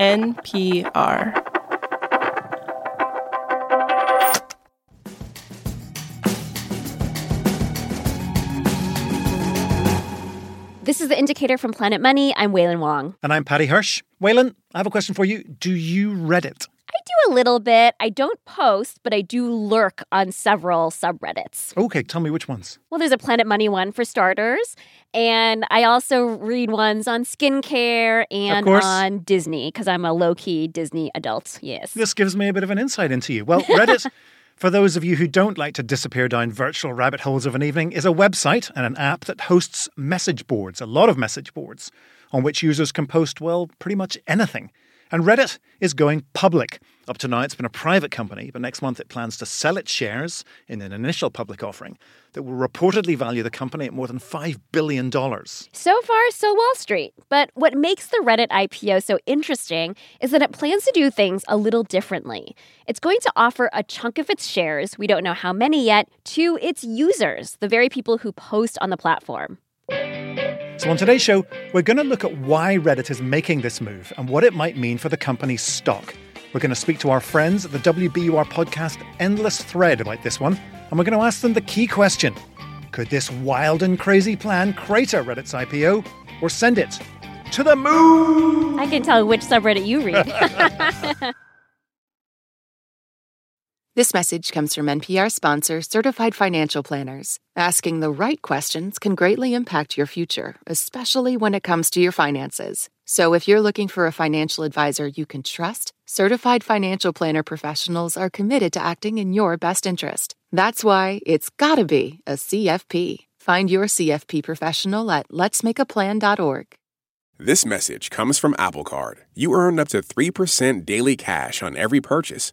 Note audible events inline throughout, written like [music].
NPR. This is the indicator from Planet Money. I'm Wailin Wong. And I'm Paddy Hirsch. Wailin, I have a question for you. Do you Reddit? Do a little bit. I don't post, but I do lurk on several subreddits. Okay, tell me which ones. Well, there's a Planet Money one for starters. And I also read ones on skincare and on Disney because I'm a low key Disney adult. Yes. This gives me a bit of an insight into you. Well, [laughs] Reddit. For those of you who don't like to disappear down virtual rabbit holes of an evening, is a website and an app that hosts message boards, a lot of message boards, on which users can post, well, pretty much anything. And Reddit is going public. Up to now, it's been a private company, but next month it plans to sell its shares in an initial public offering that will reportedly value the company at more than $5 billion. So far, so Wall Street. But what makes the Reddit IPO so interesting is that it plans to do things a little differently. It's going to offer a chunk of its shares, we don't know how many yet, to its users, the very people who post on the platform. So, on today's show, we're going to look at why Reddit is making this move and what it might mean for the company's stock. We're going to speak to our friends at the WBUR podcast Endless Thread about this one, and we're going to ask them the key question Could this wild and crazy plan crater Reddit's IPO or send it to the moon? I can tell which subreddit you read. [laughs] [laughs] This message comes from NPR sponsor Certified Financial Planners. Asking the right questions can greatly impact your future, especially when it comes to your finances. So if you're looking for a financial advisor you can trust, Certified Financial Planner professionals are committed to acting in your best interest. That's why it's gotta be a CFP. Find your CFP professional at letsmakeaplan.org. This message comes from Apple Card. You earn up to 3% daily cash on every purchase.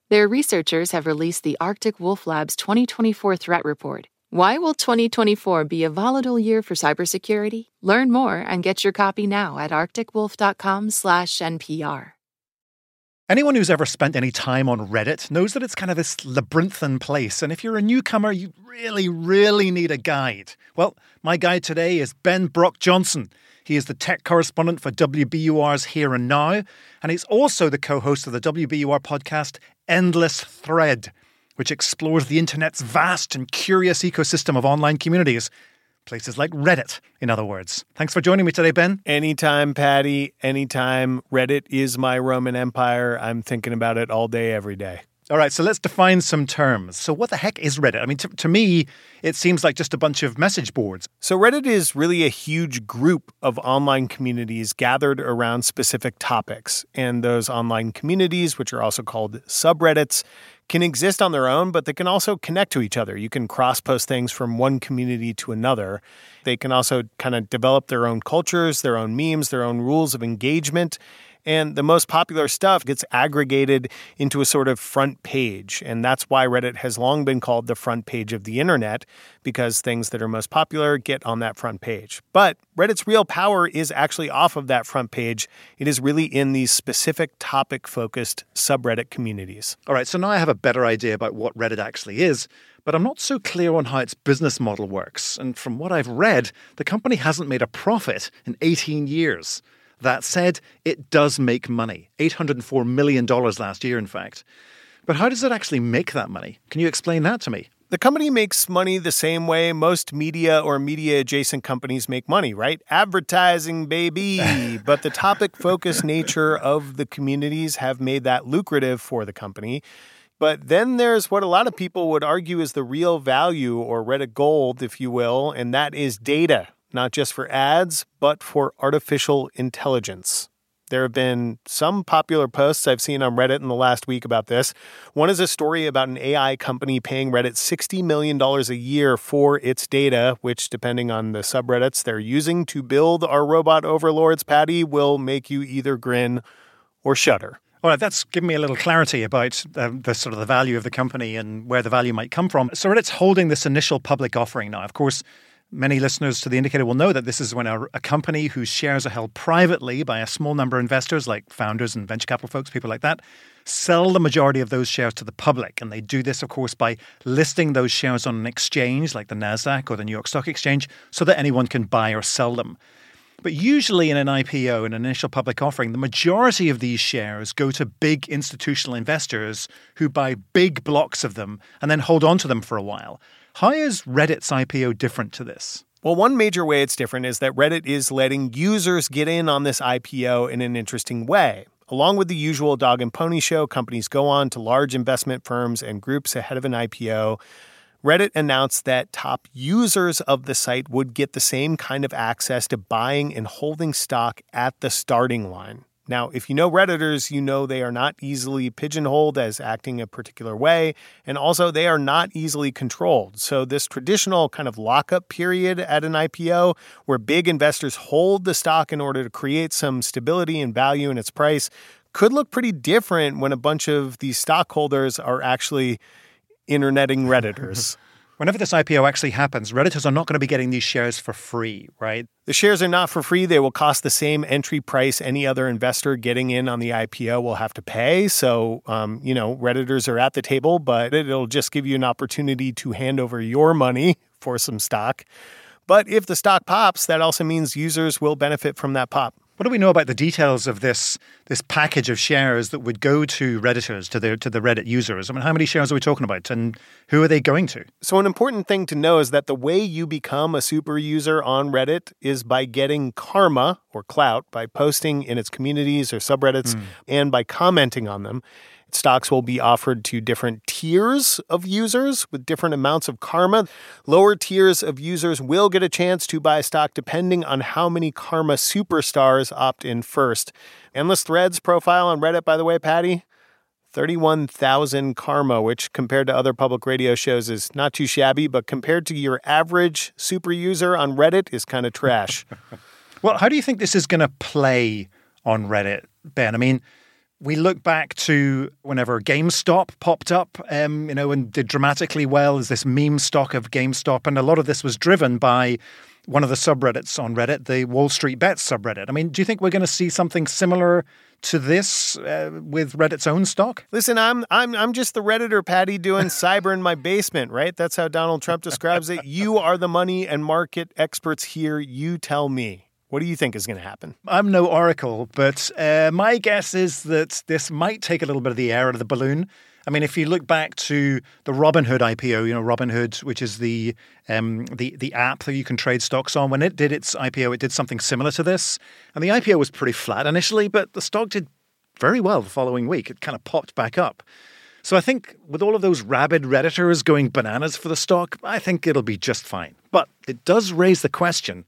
Their researchers have released the Arctic Wolf Lab's 2024 Threat Report. Why will 2024 be a volatile year for cybersecurity? Learn more and get your copy now at arcticwolf.com/npr. Anyone who's ever spent any time on Reddit knows that it's kind of this labyrinthine place, and if you're a newcomer, you really, really need a guide. Well, my guide today is Ben Brock Johnson. He is the tech correspondent for WBUR's Here and Now, and he's also the co host of the WBUR podcast Endless Thread, which explores the internet's vast and curious ecosystem of online communities. Places like Reddit, in other words. Thanks for joining me today, Ben. Anytime, Paddy. Anytime. Reddit is my Roman Empire. I'm thinking about it all day, every day. All right, so let's define some terms. So, what the heck is Reddit? I mean, to, to, me, it seems like just a bunch of message boards. So, Reddit is really a huge group of online communities gathered around specific topics. And those online communities, which are also called subreddits, can exist on their own, but they can also connect to each other. You can cross post things from one community to another. They can also kind of develop their own cultures, their own memes, their own rules of engagement. And the most popular stuff gets aggregated into a sort of front page. And that's why Reddit has long been called the front page of the internet, because things that are most popular get on that front page. But Reddit's real power is actually off of that front page. It is really in these specific topic focused subreddit communities. All right, so now I have a better idea about what Reddit actually is but I'm not so clear on how its business model works. And from what I've read, the company hasn't made a profit in 18 years. That said, it does make money $804 million last year, in fact. But how does it actually make that money? Can you explain that to me? The company makes money the same way most media or media adjacent companies make money, right? Advertising, baby. [laughs] but the topic focused nature of the communities have made that lucrative for the company. But then there's what a lot of people would argue is the real value or Reddit gold, if you will, and that is data not just for ads, but for artificial intelligence. There have been some popular posts I've seen on Reddit in the last week about this. One is a story about an AI company paying Reddit $60 million a year for its data, which, depending on the subreddits they're using to build our robot overlords, Paddy, will make you either grin or shudder. All right, that's given me a little clarity about uh, the sort of the value of the company and where the value might come from. So Reddit's holding this initial public offering now. Of course, many listeners to the indicator will know that this is when a, a, company whose shares are held privately by a small number of investors, like founders and venture capital folks, people like that, sell the majority of those shares to the public. And they do this, of course, by listing those shares on an exchange like the NASDAQ or the New York Stock Exchange so that anyone can buy or sell them. But usually in an IPO, an initial public offering, the majority of these shares go to big institutional investors who buy big blocks of them and then hold on to them for a while. How is Reddit's IPO different to this? Well, one major way it's different is that Reddit is letting users get in on this IPO in an interesting way. Along with the usual dog and pony show, companies go on to large investment firms and groups ahead of an IPO Reddit announced that top users of the site would get the same kind of access to buying and holding stock at the starting line. Now, if you know Redditors, you know they are not easily pigeonholed as acting a particular way, and also they are not easily controlled. So, this traditional kind of lockup period at an IPO, where big investors hold the stock in order to create some stability and value in its price, could look pretty different when a bunch of these stockholders are actually interneting [laughs] Redditors. Whenever this IPO actually happens, Redditors are not going to be getting these shares for free, right? The shares are not for free. They will cost the same entry price any other investor getting in on the IPO will have to pay. So, um, you know, Redditors are at the table, but it'll just give you an opportunity to hand over your money for some stock. But if the stock pops, that also means users will benefit from that pop. What do we know about the details of this this package of shares that would go to redditors to the to the Reddit users? I mean, how many shares are we talking about, and who are they going to? So, an important thing to know is that the way you become a super user on Reddit is by getting karma or clout by posting in its communities or subreddits mm. and by commenting on them. Stocks will be offered to different tiers of users with different amounts of karma. Lower tiers of users will get a chance to buy stock depending on how many karma superstars opt in first. Endless Thread's profile on Reddit, by the way, Paddy, 31,000 karma, which compared to other public radio shows is not too shabby, but compared to your average super user on Reddit is kind of trash. [laughs] well, how do you think this is going to play on Reddit, Ben? I mean, we look back to whenever GameStop popped up, um, you know, and did dramatically well as this meme stock of GameStop, and a lot of this was driven by one of the subreddits on Reddit, the Wall Street Bets subreddit. I mean, do you think we're going to see something similar to this uh, with Reddit's own stock? Listen, I'm I'm I'm just the redditor, Paddy, doing [laughs] cyber in my basement, right? That's how Donald Trump describes it. You are the money and market experts here. You tell me. What do you think is going to happen? I'm no oracle, but uh, my guess is that this might take a little bit of the air out of the balloon. I mean, if you look back to the Robinhood IPO, you know Robinhood, which is the um, the the app that you can trade stocks on. When it did its IPO, it did something similar to this, and the IPO was pretty flat initially, but the stock did very well the following week. It kind of popped back up. So I think with all of those rabid redditors going bananas for the stock, I think it'll be just fine. But it does raise the question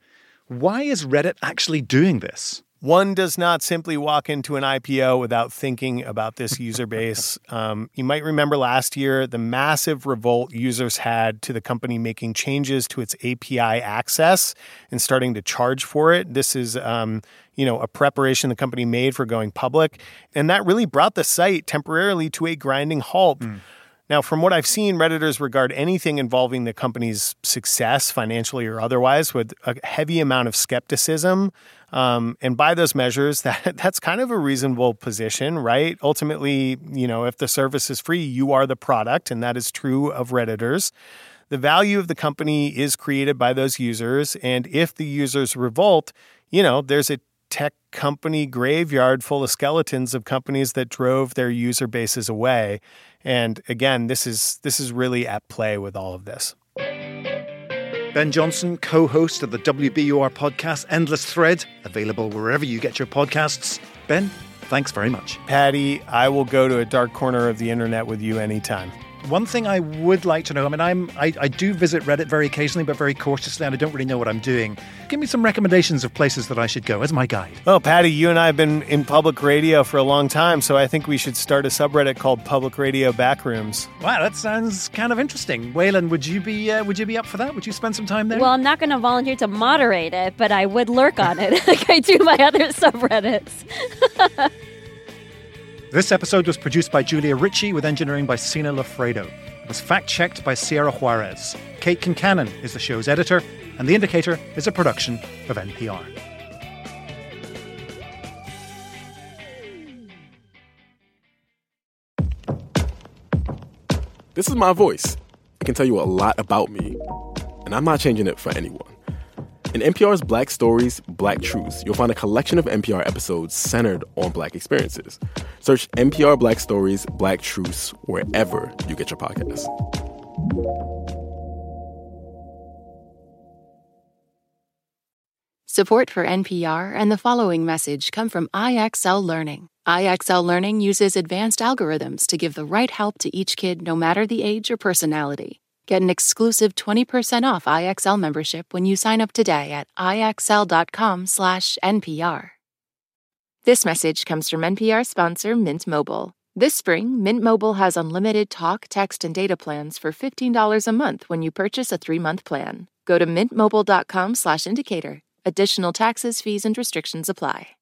why is Reddit actually doing this? One does not simply walk into an IPO without thinking about this [laughs] user base. Um, you might remember last year the massive revolt users had to the company making changes to its API access and starting to charge for it. This is, um, you know, a preparation the company made for going public, and that really brought the site temporarily to a grinding halt. Mm. Now, from what I've seen, Redditors regard anything involving the company's success, financially or otherwise, with a heavy amount of skepticism. Um, and by those measures, [laughs] that that's kind of a reasonable position, right? Ultimately, you know, if the service is free, you are the product, and that is true of Redditors. The value of the company is created by those users, and if the users revolt, you know, there's a tech company graveyard full of skeletons of companies that drove their user bases away. And again, this is this is really at play with all of this. Ben Johnson, co host of the WBUR podcast Endless Thread, available wherever you get your podcasts. Ben, thanks very much. Paddy, I will go to a dark corner of the internet with you anytime. One thing I would like to know, I mean, I'm I, I do visit Reddit very occasionally, but very cautiously, and I don't really know what I'm doing. Give me some recommendations of places that I should go as my guide. Well, Paddy, you and I have been in public radio for a long time, so I think we should start a subreddit called Public Radio Backrooms. Wow, that sounds kind of interesting. Wailin, would you be uh, would you be up for that? Would you spend some time there? Well, I'm not going to volunteer to moderate it, but I would lurk on it [laughs] like I do my other subreddits. [laughs] This episode was produced by Julia Ritchie with engineering by Sina Lafredo. It was fact checked by Sierra Juarez. Kate Concannon is the show's editor, and The Indicator is a production of NPR. This is my voice. I can tell you a lot about me, and I'm not changing it for anyone. In NPR's Black Stories, Black Truths, you'll find a collection of NPR episodes centered on Black experiences. Search NPR Black Stories, Black Truths wherever you get your podcasts. Support for NPR and the following message come from IXL Learning. IXL Learning uses advanced algorithms to give the right help to each kid no matter the age or personality. Get an exclusive 20% off IXL membership when you sign up today at IXL.com/NPR. This message comes from NPR sponsor Mint Mobile. This spring, Mint Mobile has unlimited talk, text, and data plans for $15 a month when you purchase a 3-month plan. Go to mintmobile.com/indicator. Additional taxes, fees, and restrictions apply.